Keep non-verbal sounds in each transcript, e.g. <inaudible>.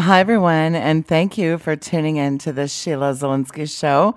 Hi, everyone, and thank you for tuning in to the Sheila Zilinsky Show.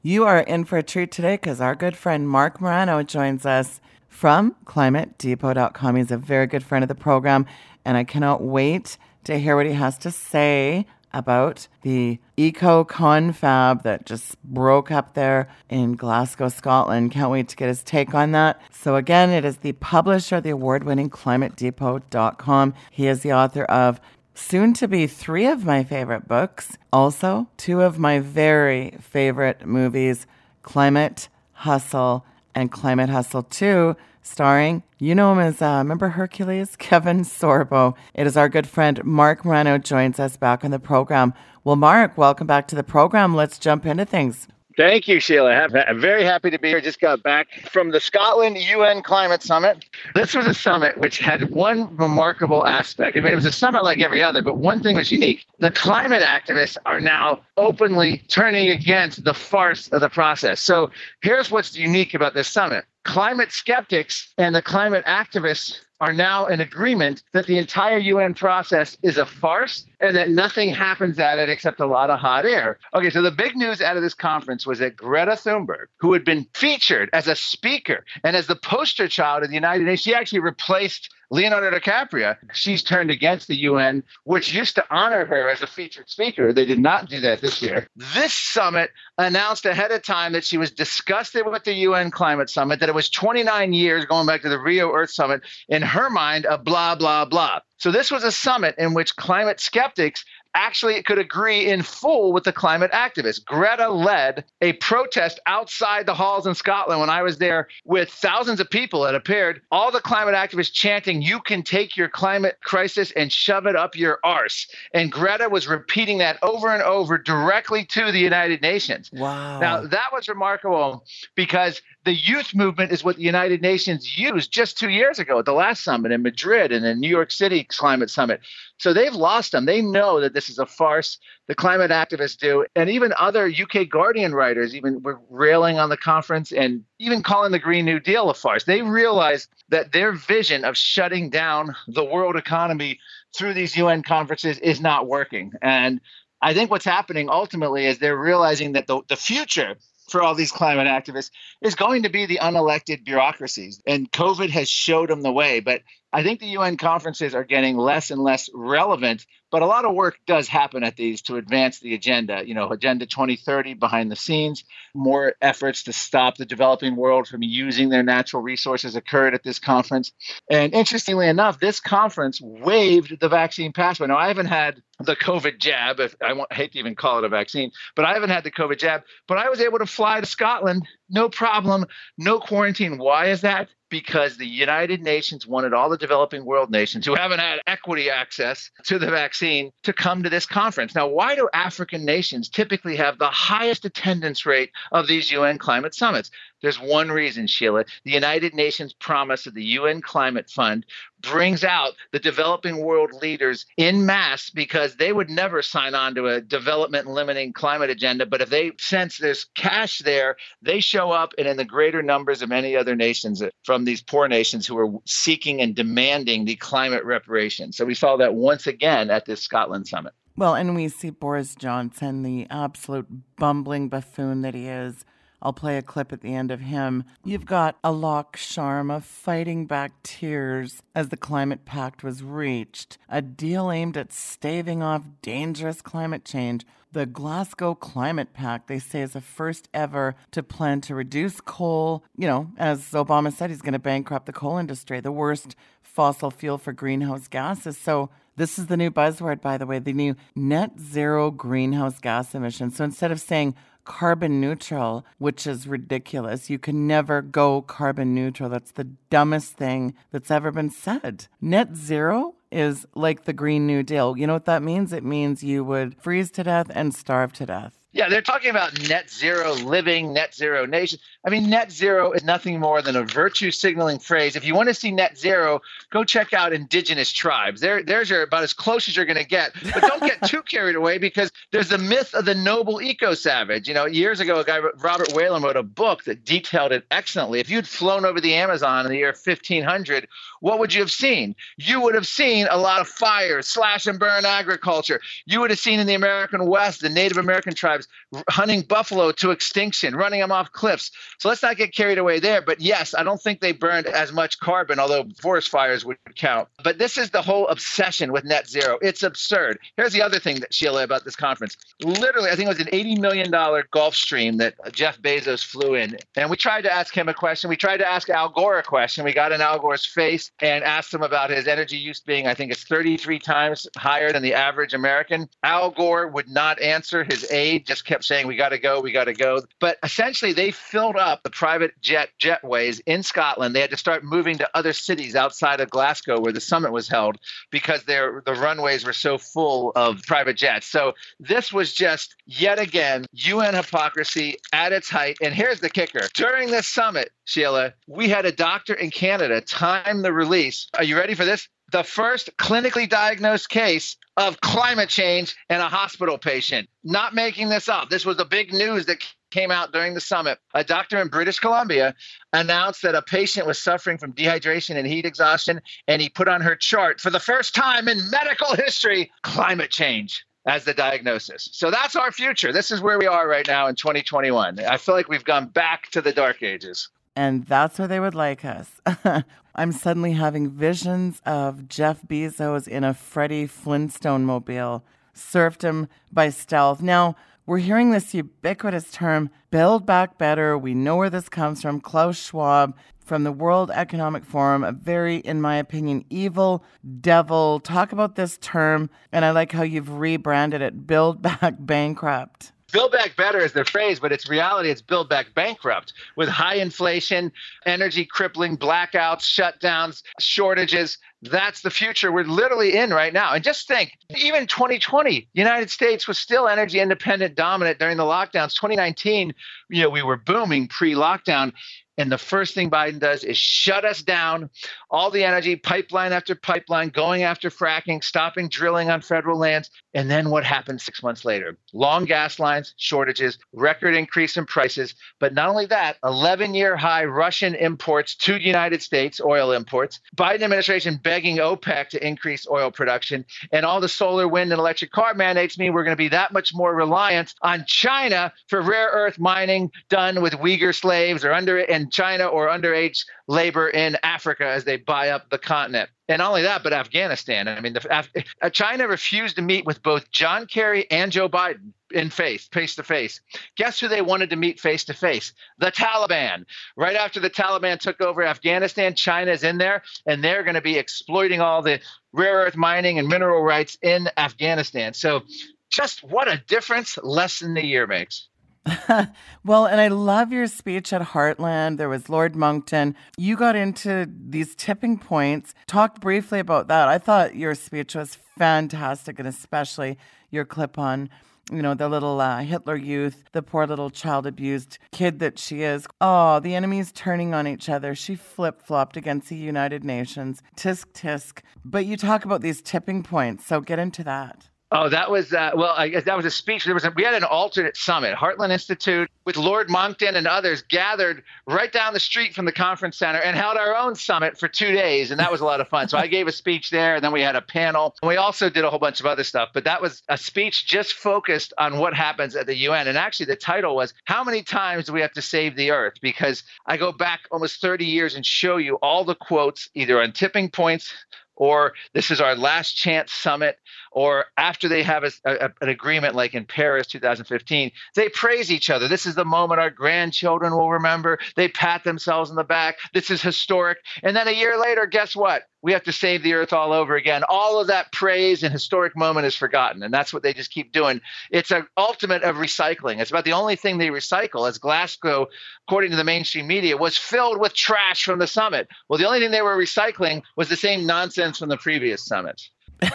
You are in for a treat today because our good friend Marc Morano joins us from climatedepot.com. He's a very good friend of the program, and I cannot wait to hear what he has to say about the eco confab that just broke up there in Glasgow, Scotland. Can't wait to get his take on that. So, again, it is the publisher of the award winning climatedepot.com. He is the author of soon to be three of my favorite books, also two of my very favorite movies Climate Hustle and Climate Hustle 2, starring, you know him as, uh, remember Hercules? <laughs> Kevin Sorbo. It is our good friend Marc Morano joins us back on the program. Well, Marc, welcome back to the program. Let's jump into things. Thank you, Sheila. I'm very happy to be here. Just got back from the Scotland UN Climate Summit. This was a summit which had one remarkable aspect. I mean, it was a summit like every other, but one thing was unique. The climate activists are now openly turning against the farce of the process. So here's what's unique about this summit climate skeptics and the climate activists are now in agreement that the entire UN process is a farce and that nothing happens at it except a lot of hot air. Okay, so the big news out of this conference was that Greta Thunberg, who had been featured as a speaker and as the poster child of the United Nations, she actually replaced Leonardo DiCaprio, she's turned against the UN, which used to honor her as a featured speaker. They did not do that this year. This summit announced ahead of time that she was disgusted with the UN climate summit, that it was 29 years going back to the Rio Earth Summit, in her mind, a blah, blah, blah. So this was a summit in which climate skeptics actually it could agree in full with the climate activists. Greta led a protest outside the halls in Scotland when I was there with thousands of people that appeared, all the climate activists chanting, You can take your climate crisis and shove it up your arse. And Greta was repeating that over and over directly to the United Nations. Wow. Now, that was remarkable because the youth movement is what the United Nations used just two years ago at the last summit in Madrid and the New York City climate summit. So they've lost them. They know that this is a farce. The climate activists do. And even other UK Guardian writers even were railing on the conference and even calling the Green New Deal a farce. They realize that their vision of shutting down the world economy through these UN conferences is not working. And I think what's happening ultimately is they're realizing that the, the future for all these climate activists is going to be the unelected bureaucracies. And COVID has showed them the way. But I think the UN conferences are getting less and less relevant, but a lot of work does happen at these to advance the agenda. You know, Agenda 2030 behind the scenes, more efforts to stop the developing world from using their natural resources occurred at this conference. And interestingly enough, this conference waived the vaccine passport. Now, I haven't had the COVID jab, if I hate to even call it a vaccine, but I haven't had the COVID jab, but I was able to fly to Scotland, no problem, no quarantine. Why is that? Because the United Nations wanted all the developing world nations who haven't had equity access to the vaccine to come to this conference. Now, why do African nations typically have the highest attendance rate of these UN climate summits? There's one reason, Sheila. The United Nations promise of the UN Climate Fund brings out the developing world leaders in mass because they would never sign on to a development limiting climate agenda. But if they sense there's cash there, they show up and in the greater numbers of any other nations uh, from these poor nations who are seeking and demanding the climate reparations. So we saw that once again at this Scotland summit. Well, and we see Boris Johnson, the absolute bumbling buffoon that he is, I'll play a clip at the end of him. You've got Alok Sharma fighting back tears as the climate pact was reached, a deal aimed at staving off dangerous climate change. The Glasgow Climate Pact, they say, is the first ever to plan to reduce coal. You know, as Obama said, he's going to bankrupt the coal industry, the worst fossil fuel for greenhouse gases. So, this is the new buzzword, by the way, the new net zero greenhouse gas emissions. So instead of saying carbon neutral, which is ridiculous. You can never go carbon neutral. That's the dumbest thing that's ever been said. Net zero is like the Green New Deal. You know what that means? It means you would freeze to death and starve to death. Yeah, they're talking about net zero living, net zero nation. I mean, net zero is nothing more than a virtue signaling phrase. If you want to see net zero, go check out indigenous tribes. There, there's your, about as close as you're going to get. But don't get too <laughs> carried away because there's the myth of the noble eco savage. You know, years ago, a guy, Robert Whelan, wrote a book that detailed it excellently. If you'd flown over the Amazon in the year 1500, what would you have seen? You would have seen a lot of fires, slash and burn agriculture. You would have seen in the American West the Native American tribes hunting buffalo to extinction, running them off cliffs. So let's not get carried away there. But yes, I don't think they burned as much carbon, although forest fires would count. But this is the whole obsession with net zero. It's absurd. Here's the other thing that Sheila about this conference. Literally, I think it was an $80 million Gulfstream that Jeff Bezos flew in. And we tried to ask him a question. We tried to ask Al Gore a question. We got in Al Gore's face and asked him about his energy use being, I think it's 33 times higher than the average American. Al Gore would not answer. His aide just kept saying, We got to go, we got to go. But essentially, they filled up the private jet jetways in Scotland. They had to start moving to other cities outside of Glasgow where the summit was held because their the runways were so full of private jets. So this was just yet again UN hypocrisy at its height. And here's the kicker. During this summit, Sheila, we had a doctor in Canada time the release. Are you ready for this? The first clinically diagnosed case of climate change in a hospital patient. Not making this up. This was the big news that came out during the summit. A doctor in British Columbia announced that a patient was suffering from dehydration and heat exhaustion, and he put on her chart for the first time in medical history climate change as the diagnosis. So that's our future. This is where we are right now in 2021. I feel like we've gone back to the dark ages. And that's where they would like us. <laughs> I'm suddenly having visions of Jeff Bezos in a Freddie Flintstone mobile, serfed him by stealth. Now, we're hearing this ubiquitous term, build back better. We know where this comes from. Klaus Schwab from the World Economic Forum, a very, in my opinion, evil devil. Talk about this term, and I like how you've rebranded it build <laughs> back bankrupt build back better is the phrase, but it's reality. It's build back bankrupt with high inflation, energy crippling, blackouts, shutdowns, shortages. That's the future we're literally in right now. And just think, even 2020, United States was still energy independent dominant during the lockdowns. 2019, you know, we were booming pre-lockdown. And the first thing Biden does is shut us down, all the energy, pipeline after pipeline, going after fracking, stopping drilling on federal lands. And then what happens six months later? Long gas lines, shortages, record increase in prices. But not only that, 11 year high Russian imports to the United States, oil imports. Biden administration begging OPEC to increase oil production. And all the solar, wind, and electric car mandates mean we're going to be that much more reliant on China for rare earth mining done with Uyghur slaves or under in China or underage labor in Africa as they buy up the continent. And not only that, but Afghanistan. I mean, the, Af- uh, China refused to meet with both John Kerry and Joe Biden in face, face to face. Guess who they wanted to meet face to face? The Taliban. Right after the Taliban took over Afghanistan, China's in there, and they're going to be exploiting all the rare earth mining and mineral rights in Afghanistan. So, just what a difference less than a year makes. <laughs> well, and I love your speech at Heartland. There was Lord Monckton. You got into these tipping points. Talk briefly about that. I thought your speech was fantastic, and especially your clip on you know, the little uh, Hitler youth, the poor little child abused kid that she is. Oh, the enemies turning on each other. She flip flopped against the United Nations. Tisk tisk. But you talk about these tipping points, so get into that. Oh, that was uh, well. I guess that was a speech. There was a, we had an alternate summit. Heartland Institute with Lord Monckton and others gathered right down the street from the conference center and held our own summit for two days, and that was a lot of fun. So I gave a speech there, and then we had a panel. And we also did a whole bunch of other stuff, but that was a speech just focused on what happens at the UN. And actually, the title was "How many times do we have to save the Earth?" Because I go back almost 30 years and show you all the quotes either on tipping points or this is our last chance summit, or after they have a, a, an agreement like in Paris 2015, they praise each other. This is the moment our grandchildren will remember. They pat themselves in the back. This is historic. And then a year later, guess what? We have to save the earth all over again. All of that praise and historic moment is forgotten. And that's what they just keep doing. It's an ultimate of recycling. It's about the only thing they recycle, as Glasgow, according to the mainstream media, was filled with trash from the summit. Well, the only thing they were recycling was the same nonsense from the previous summit. <laughs>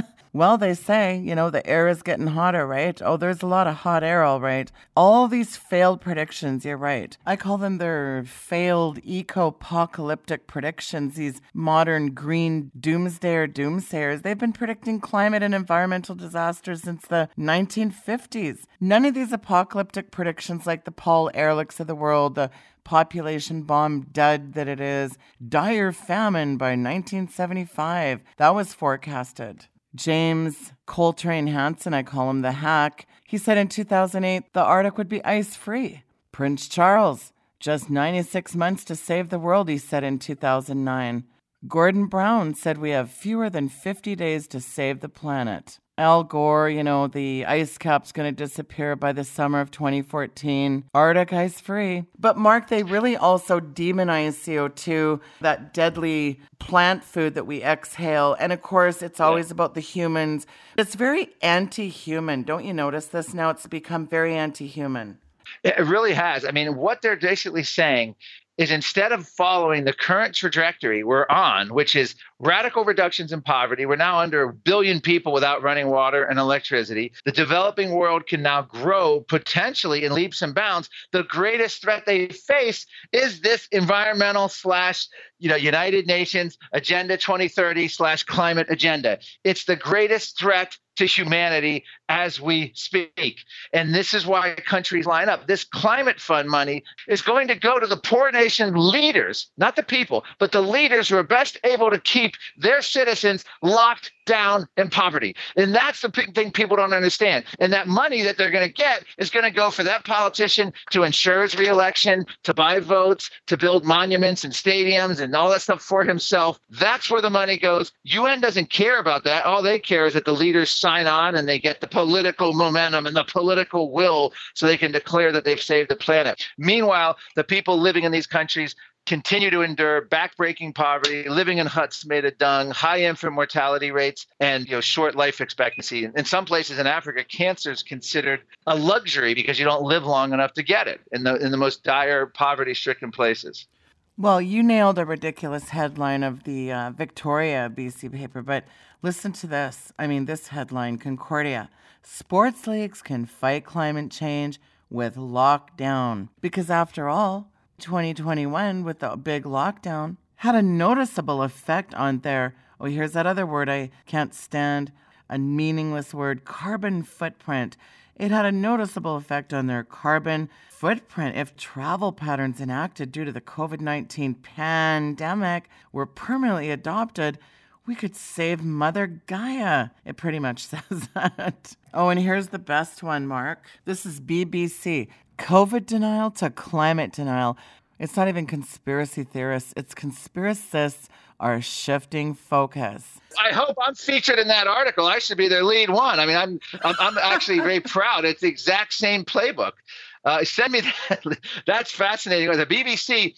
<laughs> well, they say, you know, the air is getting hotter, right? Oh, there's a lot of hot air, all right. All these failed predictions, you're right. I call them their failed eco apocalyptic predictions, these modern green doomsday or doomsayers. They've been predicting climate and environmental disasters since the 1950s. None of these apocalyptic predictions, like the Paul Ehrlichs of the world, the population bomb dud that it is, dire famine by 1975. That was forecasted. James Coltrane Hansen, I call him the hack, he said in 2008 the Arctic would be ice free. Prince Charles, just 96 months to save the world, he said in 2009. Gordon Brown said we have fewer than 50 days to save the planet. Al Gore, you know, the ice cap's going to disappear by the summer of 2014. Arctic ice free. But Marc, they really also demonize CO2, that deadly plant food that we exhale. And of course, it's always yeah. about the humans. It's very anti human. Don't you notice this now? It's become very anti human. It really has. I mean, what they're basically saying is instead of following the current trajectory we're on, which is radical reductions in poverty, we're now under a billion people without running water and electricity. The developing world can now grow potentially in leaps and bounds. The greatest threat they face is this environmental slash you know United Nations Agenda 2030 slash climate agenda. It's the greatest threat to humanity as we speak. And this is why countries line up. This climate fund money is going to go to the poor nation leaders, not the people, but the leaders who are best able to keep their citizens locked down in poverty. And that's the big thing people don't understand. And that money that they're going to get is going to go for that politician to ensure his reelection, to buy votes, to build monuments and stadiums and all that stuff for himself. That's where the money goes. UN doesn't care about that. All they care is that the leaders sign on and they get the political momentum and the political will so they can declare that they've saved the planet. Meanwhile, the people living in these countries continue to endure backbreaking poverty, living in huts made of dung, high infant mortality rates, and you know short life expectancy. In some places in Africa, cancer is considered a luxury because you don't live long enough to get it in the in the most dire poverty-stricken places. Well, you nailed a ridiculous headline of the uh, Victoria BC paper, but listen to this. I mean, this headline Concordia Sports leagues can fight climate change with lockdown. Because after all, 2021 with the big lockdown had a noticeable effect on their, oh, here's that other word I can't stand, a meaningless word, carbon footprint. It had a noticeable effect on their carbon footprint if travel patterns enacted due to the COVID 19 pandemic were permanently adopted. We could save Mother Gaia. It pretty much <laughs> says that. Oh, and here's the best one, Marc. This is BBC. COVID denial to climate denial. It's not even conspiracy theorists, it's conspiracists are shifting focus. I hope I'm featured in that article. I should be their lead one. I mean, I'm I'm, I'm actually very <laughs> proud. It's the exact same playbook. Uh, send me that. <laughs> That's fascinating. The BBC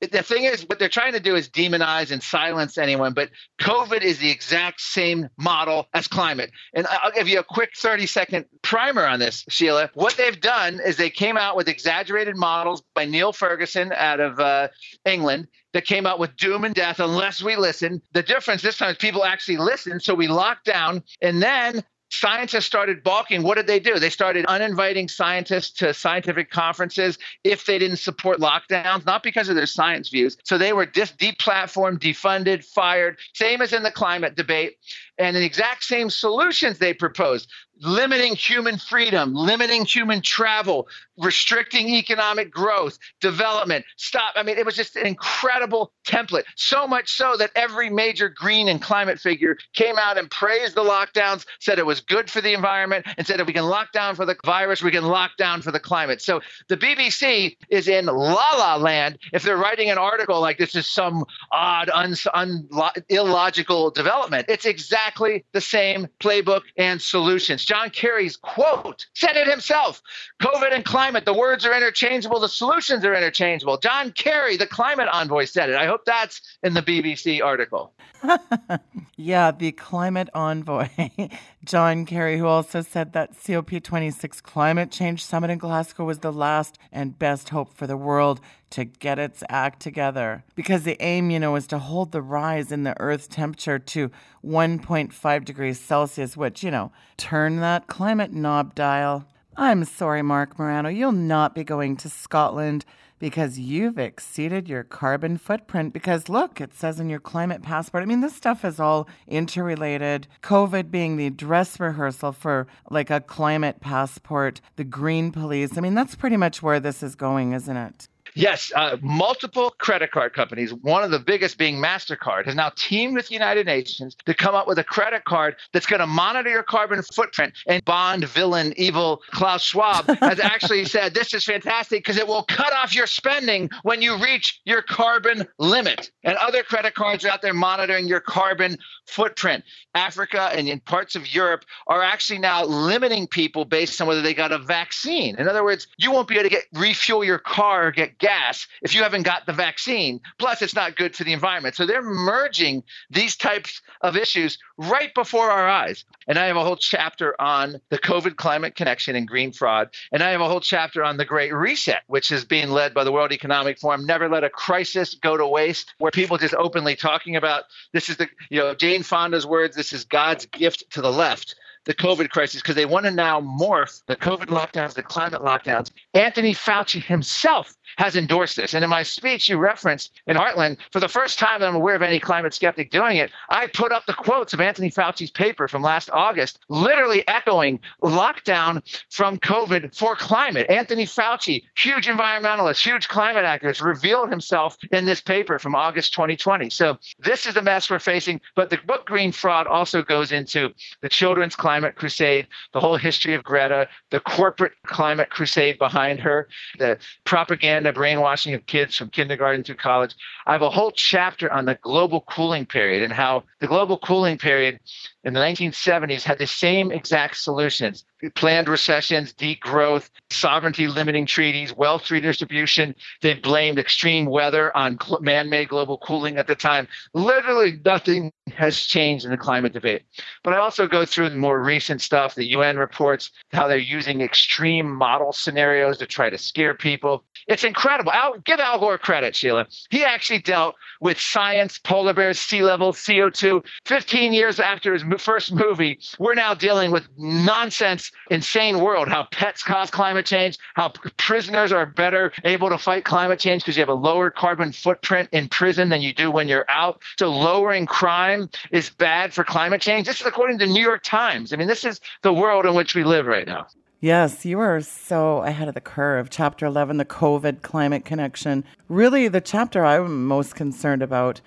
the thing is, what they're trying to do is demonize and silence anyone, but COVID is the exact same model as climate. And I'll give you a quick 30 second primer on this, Sheila. What they've done is they came out with exaggerated models by Neil Ferguson out of uh, England that came out with doom and death unless we listen. The difference this time is people actually listen. So we locked down and then scientists started balking. What did they do? They started uninviting scientists to scientific conferences if they didn't support lockdowns, not because of their science views. So they were dis- deplatformed, defunded, fired, same as in the climate debate. And the exact same solutions they proposed limiting human freedom, limiting human travel, restricting economic growth, development, stop. I mean, it was just an incredible template. So much so that every major green and climate figure came out and praised the lockdowns, said it was good for the environment, and said if we can lock down for the virus, we can lock down for the climate. So the BBC is in la la land if they're writing an article like this is some odd, un, un, illogical development. It's exactly the same playbook and solutions. John Kerry's quote said it himself COVID and climate, the words are interchangeable, the solutions are interchangeable. John Kerry, the climate envoy, said it. I hope that's in the BBC article. <laughs> yeah, the climate envoy, <laughs> John Kerry, who also said that COP26 climate change summit in Glasgow was the last and best hope for the world to get its act together. Because the aim, you know, is to hold the rise in the Earth's temperature to 1.5 degrees Celsius, which, you know, turn that climate knob dial. I'm sorry, Marc Morano, you'll not be going to Scotland because you've exceeded your carbon footprint. Because look, it says in your climate passport. I mean, this stuff is all interrelated. COVID being the dress rehearsal for like a climate passport, the green police. I mean, that's pretty much where this is going, isn't it? Yes, uh, multiple credit card companies, one of the biggest being MasterCard, has now teamed with the United Nations to come up with a credit card that's going to monitor your carbon footprint. And Bond villain, evil Klaus Schwab <laughs> has actually said this is fantastic because it will cut off your spending when you reach your carbon limit. And other credit cards are out there monitoring your carbon footprint. Africa and in parts of Europe are actually now limiting people based on whether they got a vaccine. In other words, you won't be able to get refuel your car or get gas if you haven't got the vaccine. Plus, it's not good for the environment. So they're merging these types of issues right before our eyes. And I have a whole chapter on the COVID climate connection and green fraud. And I have a whole chapter on the Great Reset, which is being led by the World Economic Forum. Never let a crisis go to waste, where people just openly talking about this is the, you know, Jane Fonda's words, this is God's gift to the left the COVID crisis because they want to now morph the COVID lockdowns, the climate lockdowns. Anthony Fauci himself has endorsed this. And in my speech, you referenced in Heartland, for the first time that I'm aware of any climate skeptic doing it, I put up the quotes of Anthony Fauci's paper from last August, literally echoing lockdown from COVID for climate. Anthony Fauci, huge environmentalist, huge climate activist, revealed himself in this paper from August 2020. So this is the mess we're facing. But the book Green Fraud also goes into the children's climate crusade, the whole history of Greta, the corporate climate crusade behind her, the propaganda the brainwashing of kids from kindergarten through college. I have a whole chapter on the global cooling period and how the global cooling period in the 1970s had the same exact solutions planned recessions, degrowth, sovereignty limiting treaties, wealth redistribution. They blamed extreme weather on man made global cooling at the time. Literally nothing has changed in the climate debate. But I also go through the more recent stuff, the UN reports, how they're using extreme model scenarios to try to scare people. It's incredible. Al, give Al Gore credit, Sheila. He actually dealt with science, polar bears, sea level, CO2. 15 years after his first movie, we're now dealing with nonsense, insane world. How pets cause climate change, how prisoners are better able to fight climate change because you have a lower carbon footprint in prison than you do when you're out. So lowering crime is bad for climate change. This is according to the New York Times. I mean, this is the world in which we live right now. Yes, you are so ahead of the curve. Chapter 11, the COVID climate connection. Really, the chapter I'm most concerned about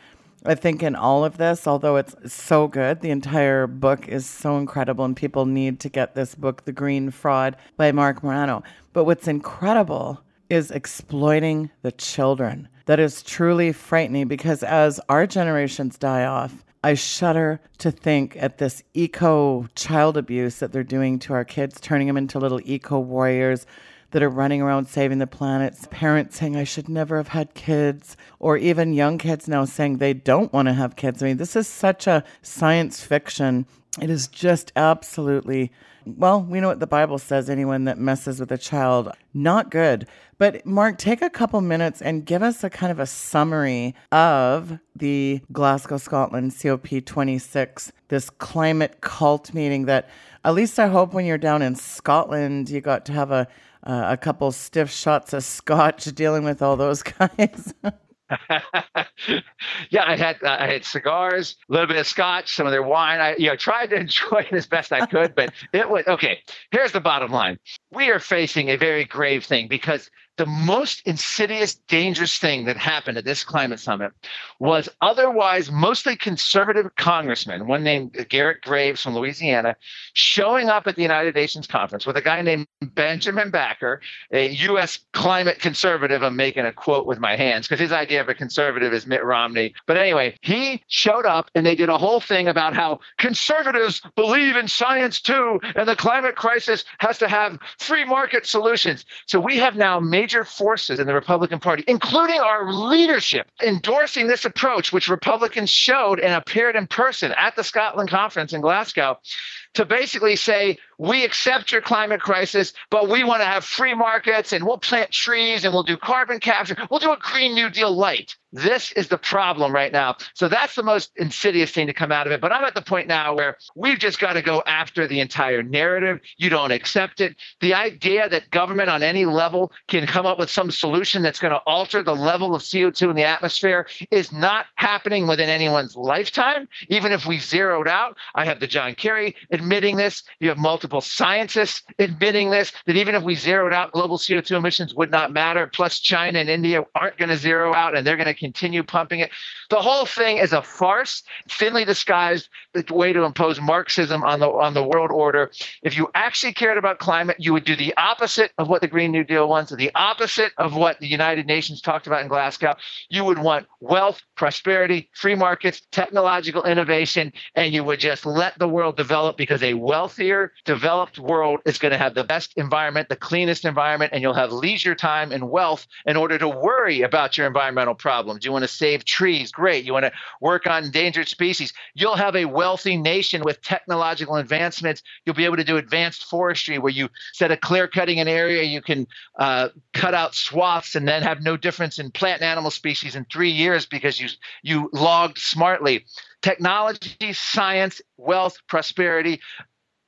I think in all of this, although it's so good, the entire book is so incredible, and people need to get this book, The Green Fraud by Marc Morano. But what's incredible is exploiting the children. That is truly frightening because as our generations die off, I shudder to think at this eco child abuse that they're doing to our kids, turning them into little eco warriors that are running around saving the planet, parents saying, I should never have had kids, or even young kids now saying they don't want to have kids. I mean, this is such a science fiction. It is just absolutely, well, we know what the Bible says anyone that messes with a child, not good. But Marc, take a couple minutes and give us a kind of a summary of the Glasgow, Scotland COP26, this climate cult meeting that at least I hope when you're down in Scotland, you got to have a uh, a couple stiff shots of scotch dealing with all those <laughs> guys. <laughs> yeah, I had uh, I had cigars, a little bit of scotch, some of their wine. I you know tried to <laughs> enjoy it as best I could, but it was okay. Here's the bottom line: we are facing a very grave thing because the most insidious, dangerous thing that happened at this climate summit was otherwise mostly conservative congressmen, one named Garrett Graves from Louisiana, showing up at the United Nations conference with a guy named Benjamin Backer, a U.S. climate conservative. I'm making a quote with my hands because his idea of a conservative is Mitt Romney. But anyway, he showed up and they did a whole thing about how conservatives believe in science too, and the climate crisis has to have free market solutions. So we have now major forces in the Republican Party, including our leadership, endorsing this approach, which Republicans showed and appeared in person at the Scotland conference in Glasgow. To basically say, we accept your climate crisis, but we want to have free markets and we'll plant trees and we'll do carbon capture. We'll do a Green New Deal light. This is the problem right now. So that's the most insidious thing to come out of it. But I'm at the point now where we've just got to go after the entire narrative. You don't accept it. The idea that government on any level can come up with some solution that's going to alter the level of CO2 in the atmosphere is not happening within anyone's lifetime. Even if we zeroed out, I have the John Kerry admitting this. You have multiple scientists admitting this, that even if we zeroed out, global CO2 emissions would not matter. Plus, China and India aren't going to zero out and they're going to continue pumping it. The whole thing is a farce, thinly disguised way to impose Marxism on the on the world order. If you actually cared about climate, you would do the opposite of what the Green New Deal wants, the opposite of what the United Nations talked about in Glasgow. You would want wealth, prosperity, free markets, technological innovation, and you would just let the world develop because a wealthier, developed world is going to have the best environment, the cleanest environment, and you'll have leisure time and wealth in order to worry about your environmental problems. You want to save trees, great. You want to work on endangered species. You'll have a wealthy nation with technological advancements. You'll be able to do advanced forestry where you instead of clear cutting an area, you can uh, cut out swaths and then have no difference in plant and animal species in three years because you you logged smartly. Technology, science, wealth, prosperity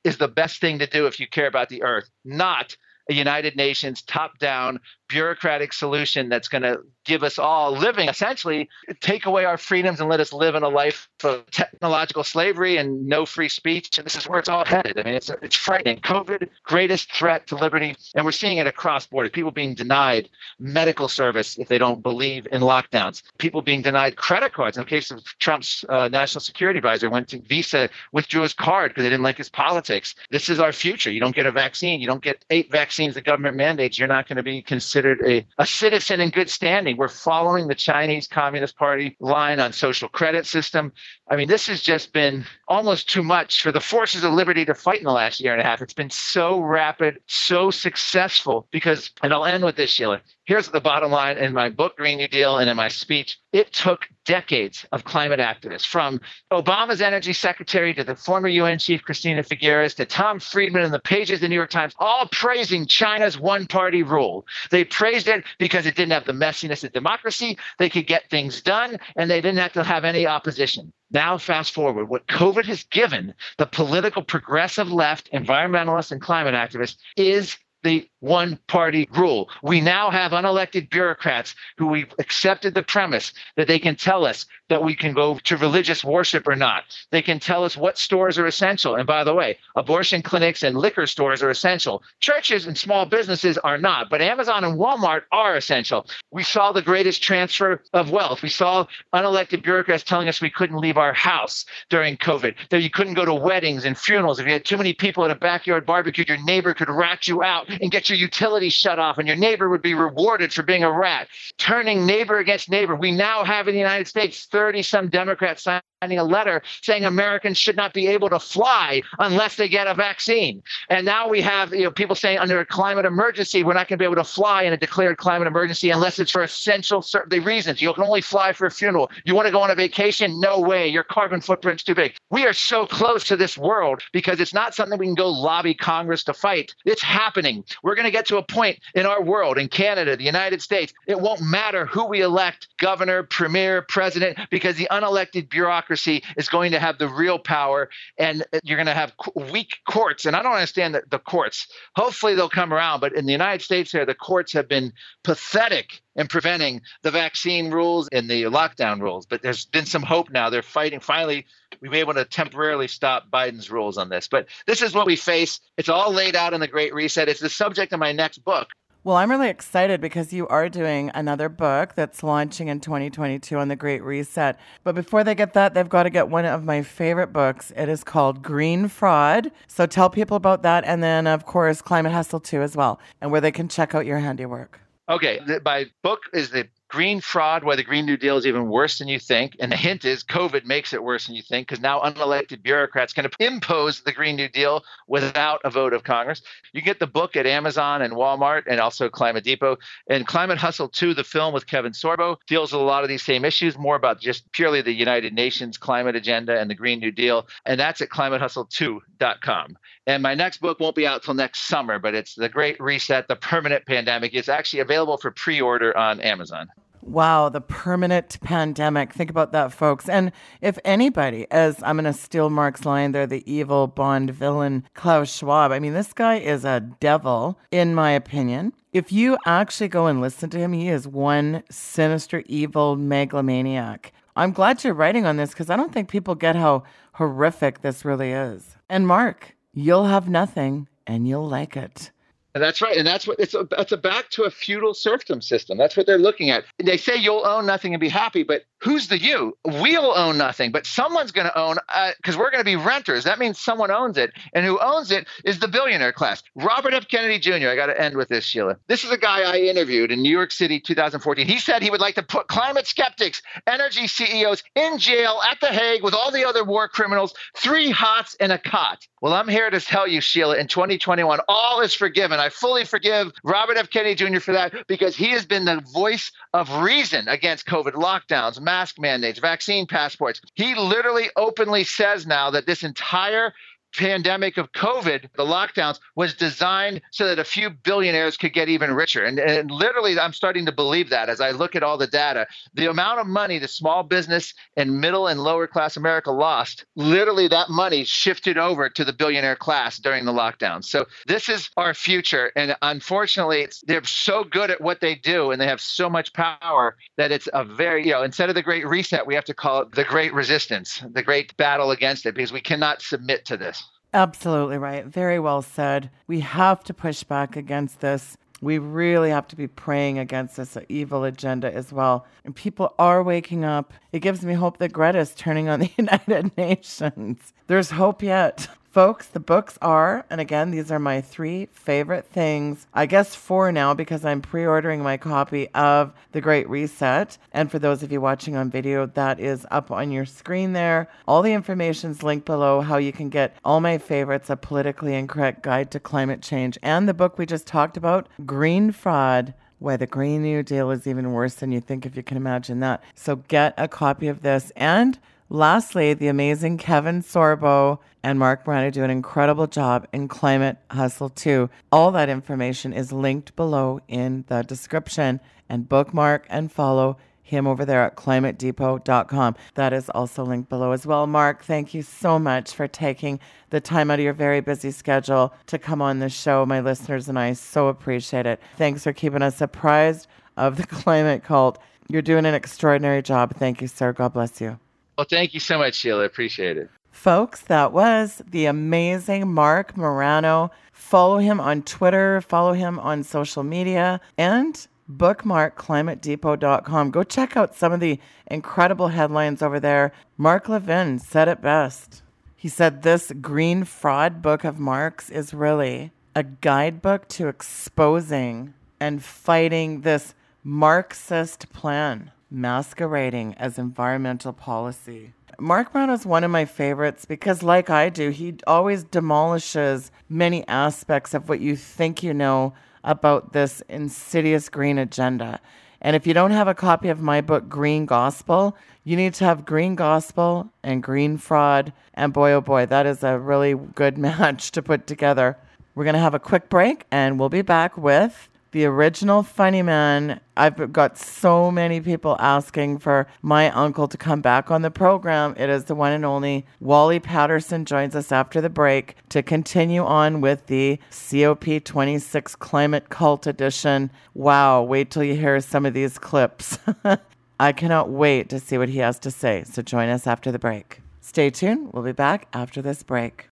is the best thing to do if you care about the earth, not a United Nations top down bureaucratic solution that's going to give us all living essentially take away our freedoms and let us live in a life of technological slavery and no free speech. And this is where it's all headed. I mean it's it's frightening. Covid greatest threat to liberty. And we're seeing it across borders. People being denied medical service if they don't believe in lockdowns. People being denied credit cards. In the case of trump's uh, national security advisor went to visa withdrew his card because they didn't like his politics. This is our future. You don't get a vaccine. You don't get eight vaccines the government mandates. You're not going to be considered considered a, a citizen in good standing. We're following the Chinese Communist Party line on social credit system. I mean, this has just been almost too much for the forces of liberty to fight in the last year and a half. It's been so rapid, so successful because, and I'll end with this, Sheila. Here's the bottom line in my book, Green New Deal, and in my speech. It took decades of climate activists, from Obama's energy secretary to the former UN chief Christiana Figueres to Tom Friedman and the pages of the New York Times, all praising China's one party rule. They praised it because it didn't have the messiness of democracy. They could get things done and they didn't have to have any opposition. Now, fast forward, what COVID has given the political progressive left, environmentalists, and climate activists is the one party rule. We now have unelected bureaucrats who we've accepted the premise that they can tell us that we can go to religious worship or not. They can tell us what stores are essential. And by the way, abortion clinics and liquor stores are essential. Churches and small businesses are not, but Amazon and Walmart are essential. We saw the greatest transfer of wealth. We saw unelected bureaucrats telling us we couldn't leave our house during COVID, that you couldn't go to weddings and funerals. If you had too many people at a backyard barbecue, your neighbor could rat you out and get your utilities shut off, and your neighbor would be rewarded for being a rat. Turning neighbor against neighbor. We now have in the United States 30 some Democrats signing a letter saying mm-hmm. Americans should not be able to fly unless they get a vaccine. And now we have you know, people saying under a climate emergency, we're not going to be able to fly in a declared climate emergency unless it's for essential certain reasons. You can only fly for a funeral. You want to go on a vacation? No way. Your carbon footprint's too big. We are so close to this world because it's not something we can go lobby Congress to fight. It's happening. We're going to get to a point in our world, in Canada, the United States, it won't matter who we elect governor, premier, president, because the unelected bureaucracy bureaucracy is going to have the real power and you're going to have weak courts. And I don't understand the, the courts. Hopefully they'll come around. But in the United States here, the courts have been pathetic in preventing the vaccine rules and the lockdown rules. But there's been some hope now. They're fighting. Finally, we've been able to temporarily stop Biden's rules on this. But this is what we face. It's all laid out in the Great Reset. It's the subject of my next book. Well, I'm really excited because you are doing another book that's launching in 2022 on the Great Reset. But before they get that, they've got to get one of my favorite books. It is called Green Fraud. So tell people about that. And then, of course, Climate Hustle 2 as well, and where they can check out your handiwork. Okay. My book is the Green Fraud, Why the Green New Deal is Even Worse Than You Think. And the hint is COVID makes it worse than you think because now unelected bureaucrats can impose the Green New Deal without a vote of Congress. You get the book at Amazon and Walmart and also Climate Depot. And Climate Hustle 2, the film with Kevin Sorbo, deals with a lot of these same issues, more about just purely the United Nations climate agenda and the Green New Deal. And that's at climatehustle2.com. And my next book won't be out till next summer, but it's The Great Reset, The Permanent Pandemic. It's actually available for pre order on Amazon. Wow, the permanent pandemic. Think about that, folks. And if anybody, as I'm going to steal Marc's line, they're the evil Bond villain, Klaus Schwab. I mean, this guy is a devil, in my opinion. If you actually go and listen to him, he is one sinister, evil megalomaniac. I'm glad you're writing on this because I don't think people get how horrific this really is. And Marc, you'll have nothing and you'll like it. And that's right. And that's what it's a, it's a back to a feudal serfdom system. That's what they're looking at. They say you'll own nothing and be happy, but who's the you? We'll own nothing, but someone's going to own because uh, we're going to be renters. That means someone owns it. And who owns it is the billionaire class. Robert F. Kennedy Jr., I got to end with this, Sheila. This is a guy I interviewed in New York City 2014. He said he would like to put climate skeptics, energy CEOs in jail at The Hague with all the other war criminals, three hots and a cot. Well, I'm here to tell you, Sheila, in 2021, all is forgiven. I fully forgive Robert F. Kennedy Jr. for that because he has been the voice of reason against COVID lockdowns, mask mandates, vaccine passports. He literally openly says now that this entire pandemic of COVID, the lockdowns, was designed so that a few billionaires could get even richer. And, and literally, I'm starting to believe that as I look at all the data. The amount of money the small business and middle and lower class America lost, literally, that money shifted over to the billionaire class during the lockdown. So, this is our future. And unfortunately, they're so good at what they do and they have so much power that it's a very, you know, instead of the great reset, we have to call it the great resistance, the great battle against it, because we cannot submit to this. Absolutely right. Very well said. We have to push back against this. We really have to be praying against this evil agenda as well. And people are waking up. It gives me hope that Greta is turning on the <laughs> United Nations. There's hope yet. Folks, the books are, and again, these are my three favorite things. I guess four now because I'm pre ordering my copy of The Great Reset. And for those of you watching on video, that is up on your screen there. All the information is linked below how you can get all my favorites A Politically Incorrect Guide to Climate Change and the book we just talked about, Green Fraud why the Green New Deal is even worse than you think, if you can imagine that. So get a copy of this. And lastly, the amazing Kevin Sorbo and Marc Morano do an incredible job in Climate Hustle 2. All that information is linked below in the description and bookmark and follow him over there at climatedepot.com. That is also linked below as well. Marc, thank you so much for taking the time out of your very busy schedule to come on the show. My listeners and I so appreciate it. Thanks for keeping us apprised of the <laughs> climate cult. You're doing an extraordinary job. Thank you, sir. God bless you. Well, thank you so much, Sheila. Appreciate it. Folks, that was the amazing Marc Morano. Follow him on Twitter, follow him on social media, and bookmark climatedepot.com. Go check out some of the incredible headlines over there. Mark Levin said it best. He said this green fraud book of Marc's is really a guidebook to exposing and fighting this Marxist plan masquerading as environmental policy. Mark Brown is one of my favorites because, like I do, he always demolishes many aspects of what you think you know about this insidious green agenda. And if you don't have a copy of my book, Green Gospel, you need to have Green Gospel and Green Fraud. And boy, oh boy, that is a really good <laughs> match to put together. We're going to have a quick break and we'll be back with the original Funny Man. I've got so many people asking for my uncle to come back on the program. It is the one and only Wally Patterson joins us after the break to continue on with the COP26 Climate Cult Edition. Wow, wait till you hear some of these clips. <laughs> I cannot wait to see what he has to say. So join us after the break. Stay tuned. We'll be back after this break.